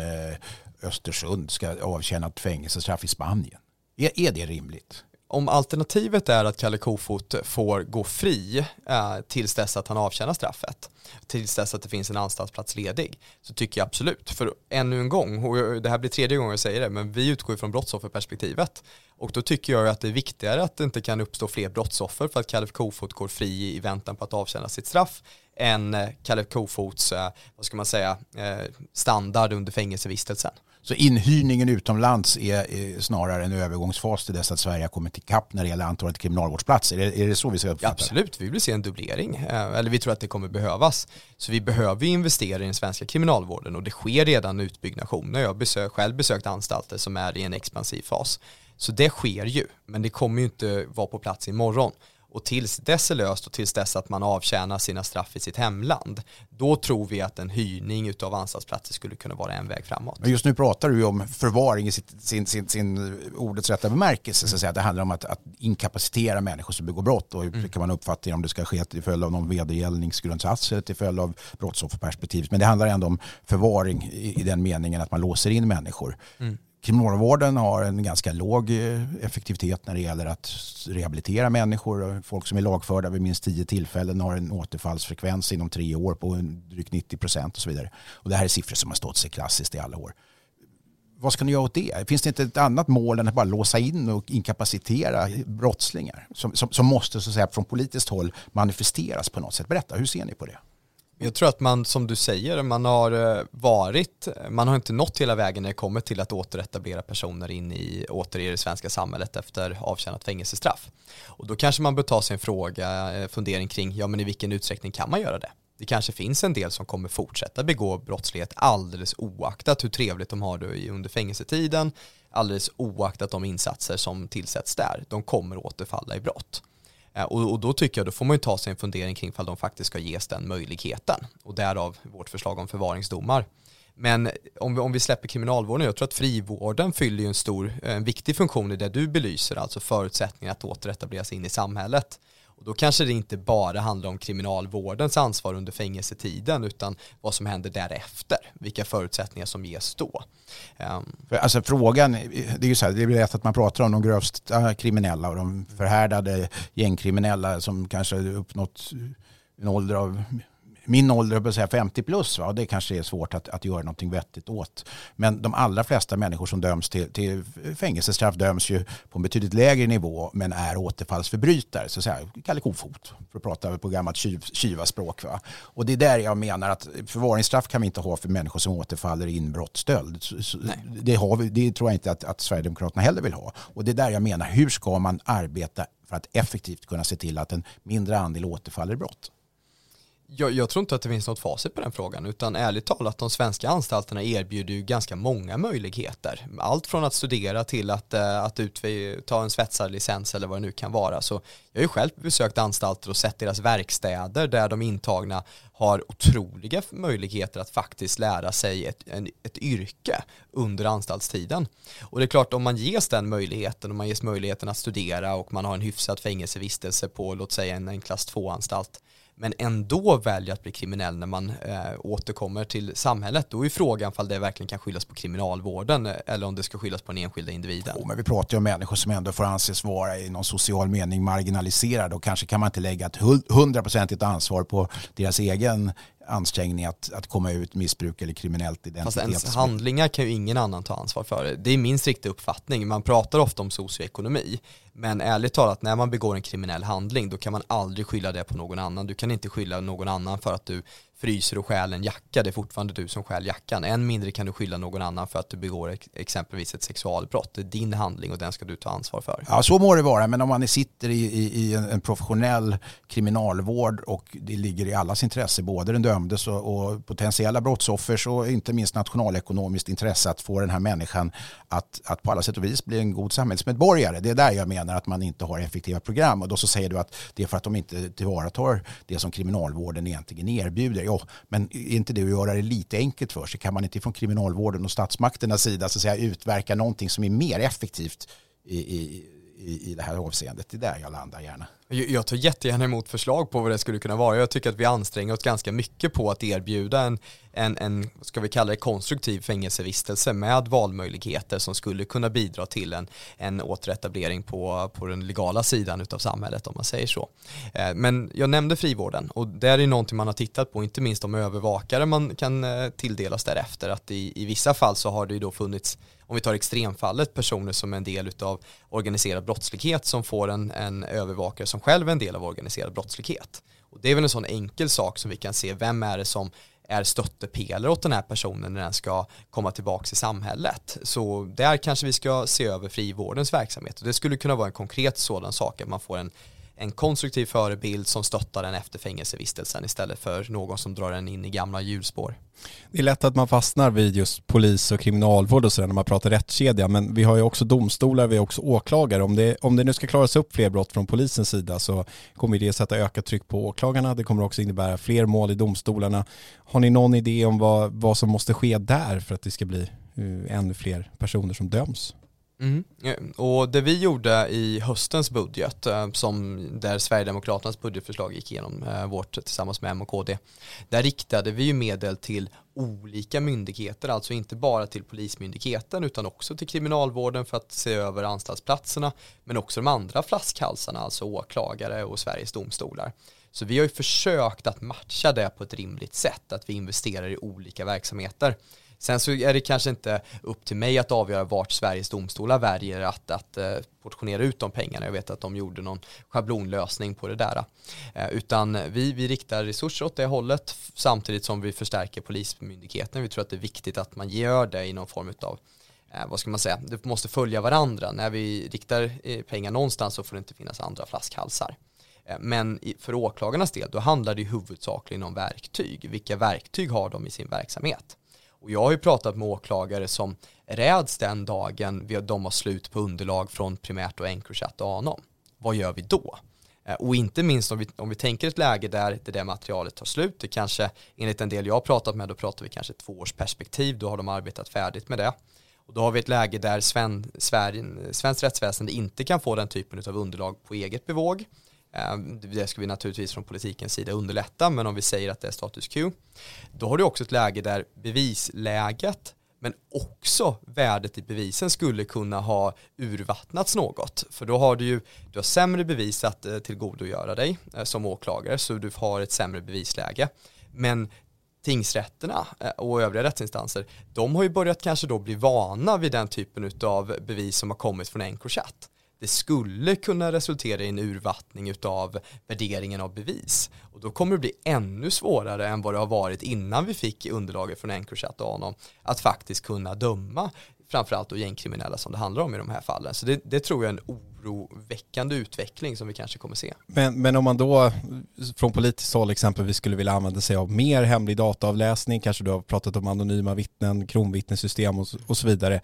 Östersund ska avtjäna ett fängelsestraff i Spanien? Är, är det rimligt? Om alternativet är att Kalle Kofot får gå fri eh, tills dess att han avtjänar straffet, tills dess att det finns en anstaltsplats ledig, så tycker jag absolut. För ännu en gång, och det här blir tredje gången jag säger det, men vi utgår från brottsofferperspektivet. Och då tycker jag att det är viktigare att det inte kan uppstå fler brottsoffer för att Kalle Kofot går fri i väntan på att avtjäna sitt straff än eh, Kalle Kofots, eh, vad ska man säga, eh, standard under fängelsevistelsen. Så inhyrningen utomlands är, snarare en övergångsfas till dess att Sverige har kommit ikapp när det gäller antalet kriminalvårdsplatser. Är, är det så vi ska uppfatta ja, Absolut, vi vill se en dubblering. Eh, eller vi tror att det kommer behövas. Så vi behöver investera i den svenska kriminalvården och det sker redan utbyggnationer. Jag har besök, själv besökt anstalter som är i en expansiv fas. Så det sker ju, men det kommer ju inte vara på plats imorgon och tills dess är löst och tills dess att man avtjänar sina straff i sitt hemland, då tror vi att en hyrning av anstaltsplatser skulle kunna vara en väg framåt. Men just nu pratar du ju om förvaring i sitt, sin, sin, sin ordets rätta bemärkelse, så att, säga. det handlar om att, att inkapacitera människor som begår brott och mm. kan man uppfatta om det ska ske till följd av någon vedergällningsgrundsats eller till följd av brottsofferperspektivet. Men det handlar ändå om förvaring i, i den meningen att man låser in människor. Mm. Kriminalvården har en ganska låg eh, effektivitet när det gäller att rehabilitera människor. Folk som är lagförda vid minst tio tillfällen har en återfallsfrekvens inom tre år på drygt 90 procent och så vidare. Och det här är siffror som har stått sig klassiskt i alla år. Vad ska ni göra åt det? Finns det inte ett annat mål än att bara låsa in och inkapacitera brottslingar som, som, som måste så att säga, från politiskt håll manifesteras på något sätt? Berätta, hur ser ni på det? Jag tror att man, som du säger, man har eh, varit, man har inte nått hela vägen när det kommer till att återetablera personer in i, åter i det svenska samhället efter avtjänat fängelsestraff. Och då kanske man bör ta sig en fråga, eh, fundering kring, ja men i vilken utsträckning kan man göra det? Det kanske finns en del som kommer fortsätta begå brottslighet alldeles oaktat hur trevligt de har det under fängelsetiden, alldeles oaktat de insatser som tillsätts där. De kommer återfalla i brott. Eh, och, och, då tycker jag, då får man ju ta sig en fundering kring ifall de faktiskt ska ges den möjligheten. Och därav vårt förslag om förvaringsdomar. Men om vi, om vi släpper kriminalvården, jag tror att frivården fyller ju en stor, en viktig funktion i det du belyser, alltså förutsättningar att återetablera sig in i samhället. Och då kanske det inte bara handlar om kriminalvårdens ansvar under fängelsetiden utan vad som händer därefter, vilka förutsättningar som ges då. Ehm. Alltså frågan, det är ju så här, det är lätt att man pratar om de grövsta kriminella och de förhärdade gängkriminella som kanske uppnått en ålder av min ålder, på säga 50 plus, va? det kanske är svårt att, att göra någonting vettigt åt. Men de allra flesta människor som döms till, till fängelsestraff döms ju på en betydligt lägre nivå men är återfallsförbrytare. Så att säga, Kalle Kofot, för att prata på gammalt tjuvaspråk. Va? Och det är där jag menar att förvaringsstraff kan vi inte ha för människor som återfaller i inbrott, stöld. Det, har vi, det tror jag inte att, att Sverigedemokraterna heller vill ha. Och det är där jag menar, hur ska man arbeta för att effektivt kunna se till att en mindre andel återfaller i brott? Jag, jag, tror inte att det finns något facit på den frågan utan ärligt talat de svenska anstalterna erbjuder ju ganska många möjligheter. Allt från att studera till att, uh, att ta en svetsarlicens eller vad det nu kan vara. Så jag har ju själv besökt anstalter och sett deras verkstäder där de intagna har otroliga möjligheter att faktiskt lära sig ett, en, ett yrke under anstaltstiden. Och det är klart om man ges den möjligheten och man ges möjligheten att studera och man har en hyfsad fängelsevistelse på låt säga en, en klass 2-anstalt men ändå väljer att bli kriminell när man eh, återkommer till samhället, då är frågan om det verkligen kan skyllas på kriminalvården eh, eller om det ska skyllas på den enskilda individen. Jo, men vi pratar ju om människor som ändå får anses vara i någon social mening marginaliserade och kanske kan man inte lägga ett hundraprocentigt ansvar på deras egen ansträngning att, att komma ut missbruk eller kriminellt identitet. Fast ens handlingar kan ju ingen annan ta ansvar för. Det är min strikta uppfattning. Man pratar ofta om socioekonomi. Men ärligt talat, när man begår en kriminell handling då kan man aldrig skylla det på någon annan. Du kan inte skylla någon annan för att du fryser och stjäl en jacka, det är fortfarande du som stjäl jackan. Än mindre kan du skylla någon annan för att du begår exempelvis ett sexualbrott. Det är din handling och den ska du ta ansvar för. Ja, så må det vara, men om man sitter i, i, i en, professionell kriminalvård och det ligger i allas intresse, både den dömdes och, och potentiella brottsoffers och inte minst nationalekonomiskt intresse att få den här människan att, att på alla sätt och vis bli en god samhällsmedborgare. Det är där jag menar att man inte har effektiva program och då så säger du att det är för att de inte tillvaratar det som kriminalvården egentligen erbjuder ja, men är inte det att göra det lite enkelt för sig? Kan man inte från kriminalvården och statsmakternas sida så att säga, utverka någonting som är mer effektivt i, i, i, det här avseendet? Det är där jag landar gärna. Jag tar jättegärna emot förslag på vad det skulle kunna vara. Jag tycker att vi anstränger oss ganska mycket på att erbjuda en, en, en ska vi kalla det konstruktiv fängelsevistelse med valmöjligheter som skulle kunna bidra till en, en återetablering på, på den legala sidan av samhället om man säger så. Eh, men jag nämnde frivården och det är någonting man har tittat på, inte minst de övervakare man kan eh, tilldelas därefter. Att i, i vissa fall så har det ju då funnits om vi tar extremfallet, personer som är en del av organiserad brottslighet som får en, en övervakare som själv är en del av organiserad brottslighet. Och det är väl en sån enkel sak som vi kan se, vem är det som är stöttepelare åt den här personen när den ska komma tillbaka i samhället. Så där kanske vi ska se över frivårdens verksamhet och det skulle kunna vara en konkret sådan sak att man får en en konstruktiv förebild som stöttar den efter fängelsevistelsen istället för någon som drar den in i gamla hjulspår. Det är lätt att man fastnar vid just polis och kriminalvård och sådär när man pratar rättskedja men vi har ju också domstolar, vi har också åklagare. Om det, om det nu ska klaras upp fler brott från polisens sida så kommer det sätta ökat tryck på åklagarna. Det kommer också innebära fler mål i domstolarna. Har ni någon idé om vad, vad som måste ske där för att det ska bli uh, ännu fler personer som döms? Mm. Och det vi gjorde i höstens budget, eh, som där Sverigedemokraternas budgetförslag gick igenom, eh, vårt tillsammans med M och KD, där riktade vi ju medel till olika myndigheter, alltså inte bara till Polismyndigheten utan också till Kriminalvården för att se över anstaltsplatserna, men också de andra flaskhalsarna, alltså åklagare och Sveriges domstolar. Så vi har ju försökt att matcha det på ett rimligt sätt, att vi investerar i olika verksamheter. Sen så är det kanske inte upp till mig att avgöra vart Sveriges domstolar väljer att, att eh, portionera ut de pengarna. Jag vet att de gjorde någon schablonlösning på det där. Eh, utan vi, vi riktar resurser åt det hållet samtidigt som vi förstärker Polismyndigheten. Vi tror att det är viktigt att man gör det i någon form av eh, vad ska man säga, det måste följa varandra. När vi riktar pengar någonstans så får det inte finnas andra flaskhalsar. Men för åklagarnas del, då handlar det huvudsakligen om verktyg. Vilka verktyg har de i sin verksamhet? Och jag har ju pratat med åklagare som räds den dagen de har slut på underlag från primärt och Encrochat och Anom. Vad gör vi då? Eh, och inte minst om vi, om vi tänker ett läge där det där materialet tar slut, det kanske enligt en del jag har pratat med, då pratar vi kanske två års perspektiv, då har de arbetat färdigt med det. Och då har vi ett läge där sven, Sverige, svenskt rättsväsende inte kan få den typen av underlag på eget bevåg. Eh, det ska vi naturligtvis från politikens sida underlätta, men om vi säger att det är status quo, då har du också ett läge där bevisläget men också värdet i bevisen skulle kunna ha urvattnats något. För då har du ju du har sämre bevis att eh, tillgodogöra dig eh, som åklagare, så du har ett sämre bevisläge. Men tingsrätterna och övriga rättsinstanser, de har ju börjat kanske då bli vana vid den typen av bevis som har kommit från Encrochat det skulle kunna resultera i en urvattning av värderingen av bevis. Och då kommer det bli ännu svårare än vad det har varit innan vi fick underlaget från Encrochat och Anom att faktiskt kunna döma framförallt då gängkriminella som det handlar om i de här fallen. Så det, det, tror jag är en oroväckande utveckling som vi kanske kommer se. Men, men om man då från politiskt håll exempelvis skulle vilja använda sig av mer hemlig dataavläsning, kanske du har pratat om anonyma vittnen, kronvittnessystem och, och så vidare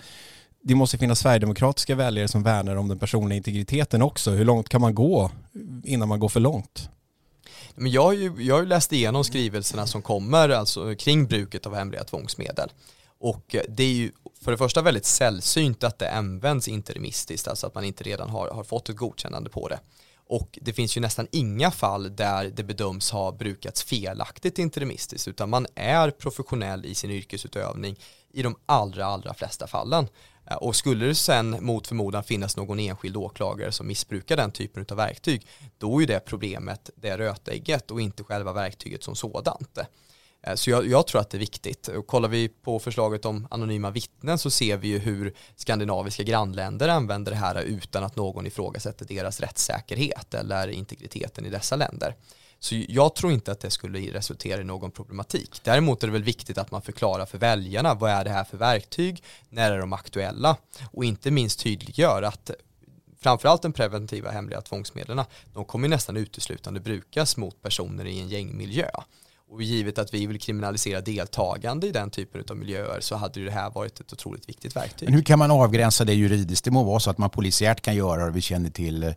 det måste finnas sverigedemokratiska väljare som värnar om den personliga integriteten också. Hur långt kan man gå innan man går för långt? Men jag, har ju, jag har ju läst igenom skrivelserna som kommer alltså, kring bruket av hemliga tvångsmedel. Och eh, det är ju för det första väldigt sällsynt att det används interimistiskt, alltså att man inte redan har, har fått ett godkännande på det. Och det finns ju nästan inga fall där det bedöms ha brukats felaktigt interimistiskt, utan man är professionell i sin yrkesutövning i de allra, allra flesta fallen. Eh, och skulle det sen mot förmodan finnas någon enskild åklagare som missbrukar den typen av verktyg, då är det problemet det rötägget och inte själva verktyget som sådant. Eh, så jag, jag, tror att det är viktigt. Och kollar vi på förslaget om anonyma vittnen så ser vi ju hur skandinaviska grannländer använder det här utan att någon ifrågasätter deras rättssäkerhet eller integriteten i dessa länder. Så jag tror inte att det skulle resultera i någon problematik. Däremot är det väl viktigt att man förklarar för väljarna vad är det här för verktyg, när är de aktuella och inte minst tydliggör att framförallt de preventiva hemliga tvångsmedlen, de kommer nästan uteslutande brukas mot personer i en gängmiljö. Och givet att vi vill kriminalisera deltagande i den typen av miljöer så hade det här varit ett otroligt viktigt verktyg. Men hur kan man avgränsa det juridiskt? Det må vara så att man polisiärt kan göra det, vi känner till eh,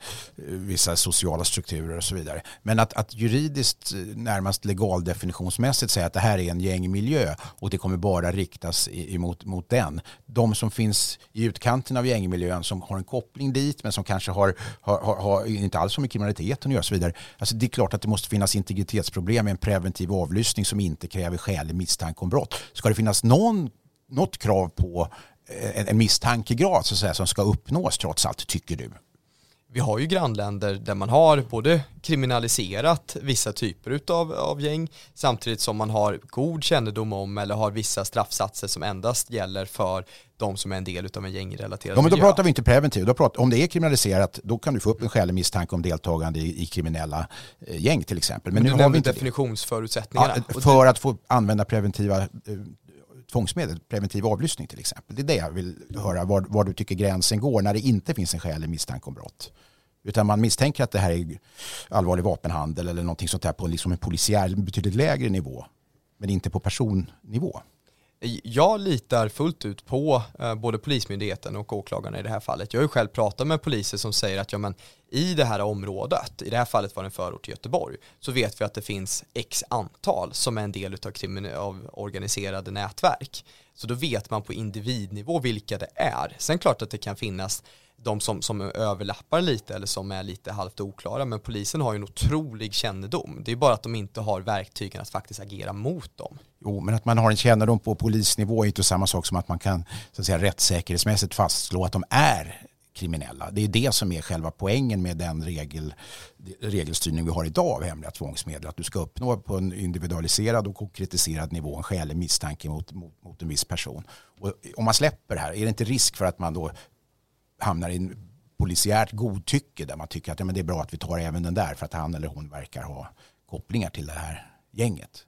vissa sociala strukturer och så vidare. Men att, att juridiskt, eh, närmast legaldefinitionsmässigt säga att det här är en gängmiljö och det kommer bara riktas emot mot den. De som finns i utkanten av gängmiljön som har en koppling dit men som kanske har, har, har, har inte alls har med kriminaliteten att göra och så vidare. Alltså det är klart att det måste finnas integritetsproblem med en preventiv avlyssning som inte kräver skälig misstanke om brott. Ska det finnas någon, något krav på eh, en, en misstankegrad så att säga, som ska uppnås trots allt, tycker du? Vi har ju grannländer där man har både kriminaliserat vissa typer av, av gäng samtidigt som man har god kännedom om eller har vissa straffsatser som endast gäller för de som är en del av en gängrelaterad ja, men Då miljö. pratar vi inte. Då pratar, om det är kriminaliserat då kan du få upp en skälig misstanke om deltagande i, i kriminella eh, gäng till exempel. Men, men nu har vi inte definitionsförutsättningarna. Ja, för att få använda preventiva eh, tvångsmedel, preventiv avlyssning till exempel. Det är det jag vill höra, var, var du tycker gränsen går när det inte finns en skälig misstanke om brott. Utan man misstänker att det här är allvarlig vapenhandel eller någonting sånt här på liksom en polisiär betydligt lägre nivå. Men inte på personnivå. Jag litar fullt ut på eh, både Polismyndigheten och åklagarna i det här fallet. Jag har ju själv pratat med poliser som säger att ja, men, i det här området, i det här fallet var det en förort till Göteborg, så vet vi att det finns x antal som är en del av, av organiserade nätverk. Så då vet man på individnivå vilka det är. Sen klart att det kan finnas de som, som överlappar lite eller som är lite halvt oklara men polisen har ju en otrolig kännedom. Det är bara att de inte har verktygen att faktiskt agera mot dem. Jo, men att man har en kännedom på polisnivå är inte samma sak som att man kan så att säga, rättssäkerhetsmässigt fastslå att de är kriminella. Det är det som är själva poängen med den regel, regelstyrning vi har idag av hemliga tvångsmedel. Att du ska uppnå på en individualiserad och konkretiserad nivå en skälig misstanke mot, mot, mot en viss person. Och om man släpper det här, är det inte risk för att man då hamnar i en polisiärt godtycke där man tycker att ja, men det är bra att vi tar även den där för att han eller hon verkar ha kopplingar till det här gänget.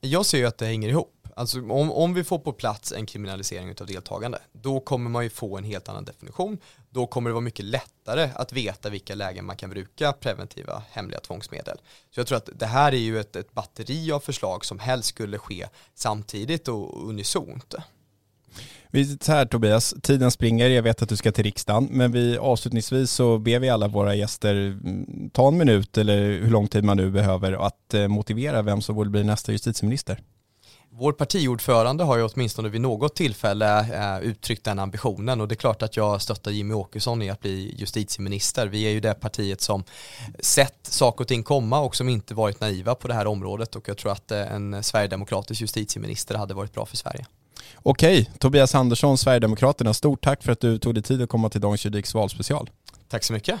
Jag ser ju att det hänger ihop. Alltså om, om vi får på plats en kriminalisering av deltagande, då kommer man ju få en helt annan definition. Då kommer det vara mycket lättare att veta vilka lägen man kan bruka preventiva hemliga tvångsmedel. Så jag tror att det här är ju ett, ett batteri av förslag som helst skulle ske samtidigt och unisont. Vi så här Tobias, tiden springer, jag vet att du ska till riksdagen, men vi avslutningsvis så ber vi alla våra gäster mm, ta en minut eller hur lång tid man nu behöver att eh, motivera vem som borde bli nästa justitieminister. Vår partiordförande har ju åtminstone vid något tillfälle eh, uttryckt den ambitionen och det är klart att jag stöttar Jimmy Åkesson i att bli justitieminister. Vi är ju det partiet som sett saker och ting komma och som inte varit naiva på det här området och jag tror att eh, en sverigedemokratisk justitieminister hade varit bra för Sverige. Okej, Tobias Andersson, Sverigedemokraterna, stort tack för att du tog dig tid att komma till Dagens Juridiks valspecial. Tack så mycket.